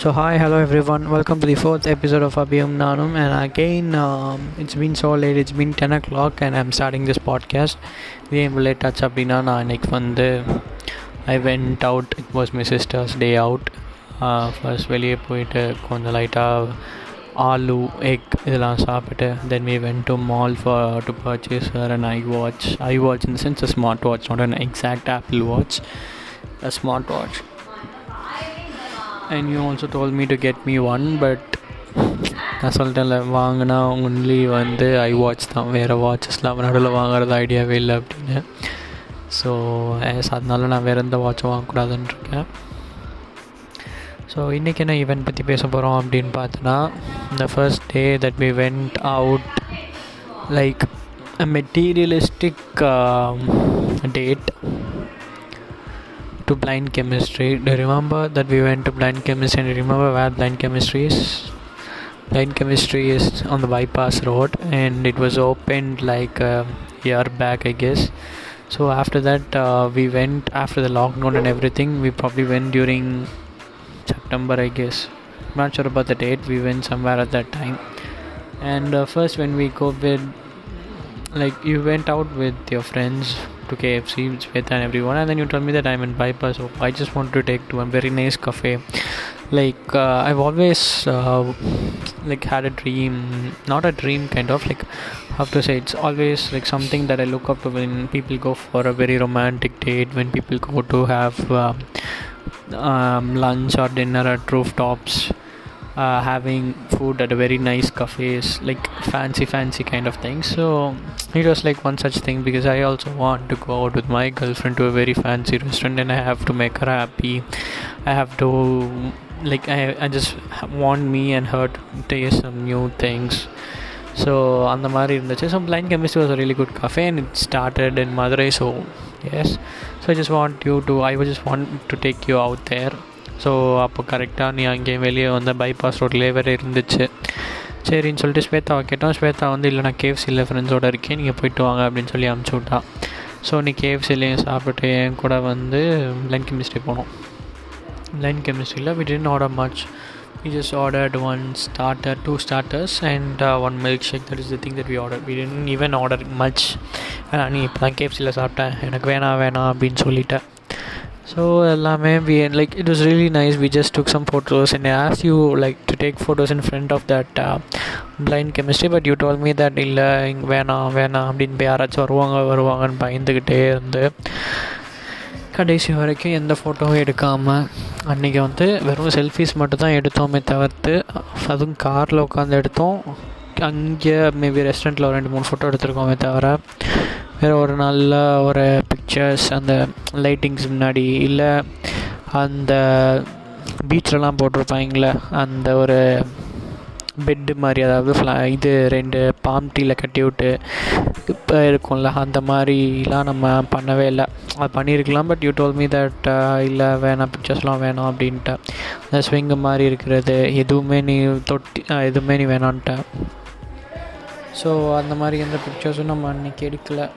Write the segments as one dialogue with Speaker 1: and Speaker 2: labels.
Speaker 1: So hi, hello everyone. Welcome to the fourth episode of Abhiyam Nanum. And again, um, it's been so late. It's been 10 o'clock, and I'm starting this podcast. ஏன் late ஆச்சு அப்படின்னா நான் இன்னைக்கு வந்து I went out it was my sisters day out first வெளியே போயிட்டு கொஞ்சம் லைட்டாக ஆலு எக் இதெல்லாம் சாப்பிட்டு then we went to mall for to purchase and I watch I watch in sense a smart watch not an exact apple watch a smart watch and you also told me to get me one but நான் சொல்லிட்டேன்ல வாங்கினா only வந்து I watch தான். வேறு வாட்சஸ்லாம் நடுவில் வாங்குறது ஐடியாவே இல்லை அப்படின்னு. ஸோ அதனால நான் வேறு எந்த வாட்சும் வாங்கக்கூடாதுன்னு இருக்கேன். ஸோ இன்றைக்கி என்ன ஈவெண்ட் பற்றி பேச போகிறோம் அப்படின்னு பார்த்தோன்னா இந்த first day that we went out like materialistic date to blind chemistry. Do you remember that we went to blind chemistry and remember where blind chemistry is? Blind chemistry is on the bypass road and it was opened like a year back, I guess. So after that, uh, we went after the lockdown and everything. We probably went during September, I guess. I'm not sure about the date. We went somewhere at that time. And uh, first, when we go with like you went out with your friends to KFC with Sweta and everyone, and then you told me that I'm in. So I just want to take to a very nice cafe. Like uh, I've always uh, like had a dream, not a dream kind of like how to say it's always like something that I look up to when people go for a very romantic date, when people go to have um, um, lunch or dinner at rooftops Uh, having food at a very nice cafes like fancy fancy kind of thing so it was like one such thing because i also want to go out with my girlfriend to a very fancy restaurant and i have to make her happy i have to like i, I just want me and her to taste some new things so அந்த மாதிரி இருந்துச்சு so blind chemistry was really good cafe and it started in Madurai so yes so just want you to I just want to take you out there So அப்போ கரெக்டாக நீ அங்கேயும் வெளியே வந்து bypass ரோட்லேயே வேறு இருந்துச்சு. சரின்னு சொல்லிட்டு ஸ்வேதாவை கேட்டோம். ஸ்வேதா வந்து இல்லை நான் கேஎஃப்சியில் ஃப்ரெண்ட்ஸோடு இருக்கேன். நீங்கள் போயிட்டு வாங்க அப்படின்னு சொல்லி அமுச்சு விட்டா. ஸோ நீ கேஎஃப்சிலையும் சாப்பிட்டு என் கூட வந்து லைன் கெமிஸ்ட்ரி போனோம். Line கெமிஸ்ட்ரியில் we didn't order much we just one starter two starters and one milk shake milkshake. That is the thing that we ordered. We didn't even order much. நீ இப்போ தான் கேஎஃப்சியில் சாப்பிட்டேன் எனக்கு வேணாம் வேணாம் அப்படின்னு சொல்லிட்டேன். ஸோ எல்லாமே we like it was really nice we just took some photos and as you like to take photos in front of that blind chemistry but you told me that இல்லை இங்கே வேணாம் வேணாம் அப்படின்னு யாராச்சும் வருவாங்க வருவாங்கன்னு பயந்துக்கிட்டே இருந்து கடைசி வரைக்கும் எந்த ஃபோட்டோவும் எடுக்காமல் அன்றைக்கி வந்து வெறும் செல்ஃபிஸ் மட்டும்தான் எடுத்தோமே தவிர்த்து அதுவும் காரில் உட்காந்து எடுத்தோம். அங்கே மேபி ரெஸ்டாரண்ட்டில் ஒரு ரெண்டு மூணு ஃபோட்டோ எடுத்துருக்கோமே தவிர வேறு ஒரு நல்ல ஒரு பிக்சர்ஸ் அந்த லைட்டிங்ஸ் முன்னாடி இல்லை அந்த பீச்லலாம் போட்டிருப்பாங்களே அந்த ஒரு பெட்டு மாதிரி அதாவது ஃப்ளா இது ரெண்டு பாம் டீல கட்டி விட்டு இப்போ இருக்கும்ல அந்த மாதிரிலாம் நம்ம பண்ணவே இல்லை. அது பண்ணியிருக்கலாம் but you told me that இல்லை வேணாம் பிக்சர்ஸ்லாம் வேணாம் அப்படின்ட்டு. அந்த ஸ்விங்கு மாதிரி இருக்கிறது எதுவுமே நீ தொட்டி எதுவுமே நீ வேணான்ட்ட. ஸோ அந்த மாதிரி எந்த பிக்சர்ஸும் நம்ம அன்றைக்கி எடுக்கலை.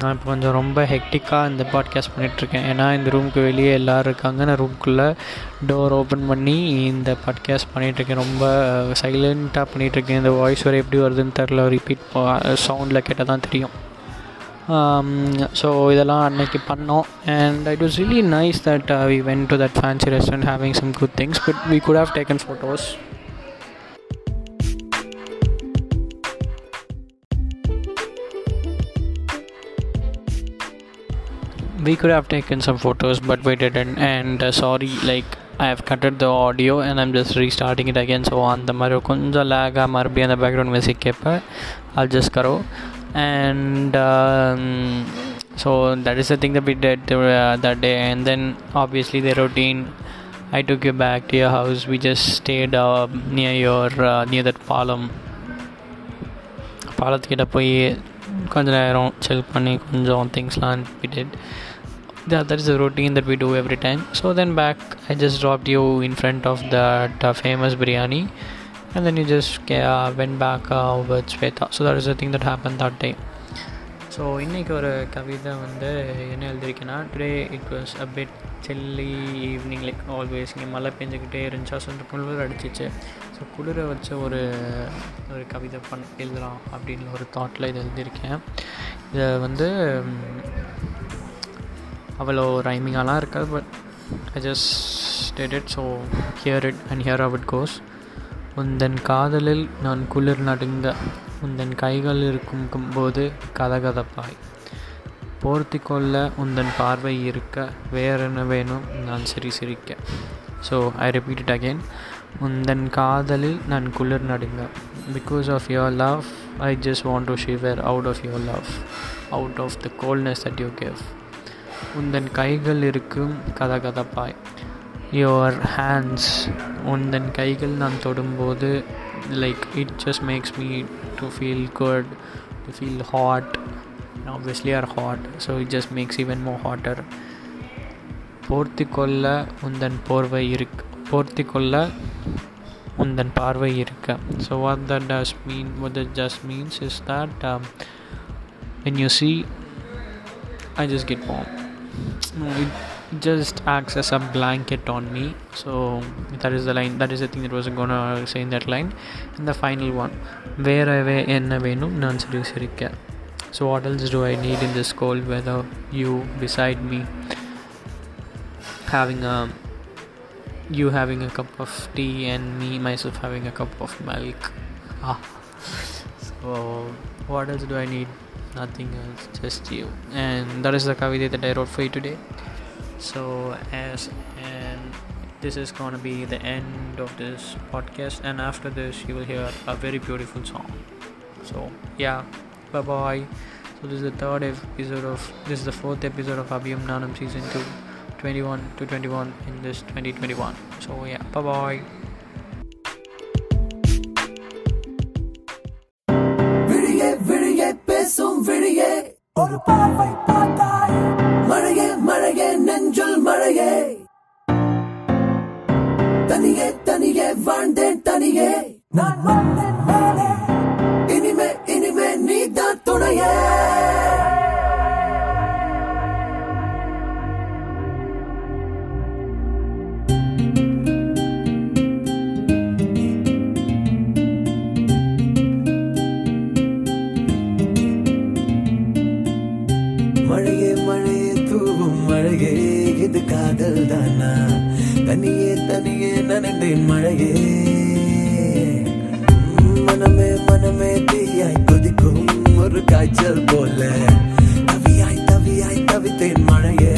Speaker 1: நான் இப்போ கொஞ்சம் ரொம்ப ஹெக்டிக்காக இந்த பாட்காஸ்ட் பண்ணிகிட்ருக்கேன் ஏன்னா இந்த ரூமுக்கு வெளியே எல்லோரும் இருக்காங்க. நான் ரூம்குள்ளே டோர் ஓப்பன் பண்ணி இந்த பாட்காஸ்ட் பண்ணிகிட்ருக்கேன் ரொம்ப சைலண்ட்டாக பண்ணிகிட்ருக்கேன் இந்த வாய்ஸ் வரை எப்படி வருதுன்னு தெரில ரிப்பீட் சவுண்டில் கேட்டால் தான் தெரியும். Um, ஸோ இதெல்லாம் அன்னைக்கு பண்ணோம். And it was really nice that we went to that fancy restaurant having some good things but we could have taken photos we could have taken some photos but we didn't and uh, sorry like I have cutted the audio and I'm just restarting it again so அந்த மாதிரி கொஞ்சம் லேகாக மறுபடியும் அந்த background music கேட்பேன் I'll just Karo and um, so that is the thing that we did uh, that day and then obviously the routine I took you back to your house we just stayed uh, near your uh, near that பாலம் பாலத்துக்கிட்ட போய் கொஞ்ச நேரம் சில் பண்ணி கொஞ்சம் திங்ஸ்லாம் we did yeah, that is the routine that we do every time. So then back, I just dropped you in front of that uh, famous biryani, and then you just uh, went back uh, with Sweta. So that is the thing that happened that day. So இன்றைக்கி ஒரு கவிதை வந்து என்ன எழுதியிருக்கேன்னா today it was a bit chilly evening like always இங்கே மழை பெஞ்சுக்கிட்டே இருந்துச்சா so இந்த குளிர் அடிச்சிச்சு ஸோ குளிரை வச்ச ஒரு ஒரு கவிதை பண் எழுதலாம் அப்படின்னு ஒரு தாட்டில் இது எழுதியிருக்கேன் இதை வந்து அவ்வளோ ரைமிங்காலாம் இருக்காது but I just did it so here it and here how it goes உந்தன் காதலில் நான் குளிர் நடுங்க உந்தன் கைகள் இருக்கும் போது கதகதப்பாய் போர்த்தி கொள்ள உந்தன் பார்வை இருக்க வேறென்ன வேணும் நான் சிரி சிரிக்க so I repeat it again உந்தன் காதலில் நான் குளிர் நடுங்க because of your love I just want to shiver out of your love out of the coldness that you gave உந்தன் கைகள் இருக்கும் கதகதப்பாய். யுவர் ஹேண்ட்ஸ் உந்தன் கைகள் நான் தொடும்போது like it just makes me to feel good to feel hot obviously are hot so it just makes even more hotter போர்த்தி கொள்ள உந்தன் போர்வை இருக்கு போர்த்தி கொள்ள உந்தன் பார்வை இருக்க. So what that does mean what that just means is that when you see I just get get no it just acts as a blanket on me. So that is the line that is the thing that was gonna say in that line. And the final one വേറവേ എന്ന വേണം ഞാൻ സ്വീകരിക്കാൻ so what else do i need in this cold weather you beside me having a you having a cup of tea and me myself having a cup of milk? Ah. So what else do i need? Nothing else just you. And that is the kavita that I wrote for you today. So as and this is to be the end of this podcast. And after this you will hear a very beautiful song. So yeah. Bye bye so this is the third episode of this is the fourth episode of abhiyam nanam season 2 21 to 21 in this 2021 so yeah. Bye bye
Speaker 2: Bye. Bye. தனியே தனியே நனைந்தேன் மழையே. மனமே மனமே தீயாய் கொதிக்கும் ஒரு காய்ச்சல் போல. தவியாய் தவியாய் தவித்தேன் மழையே.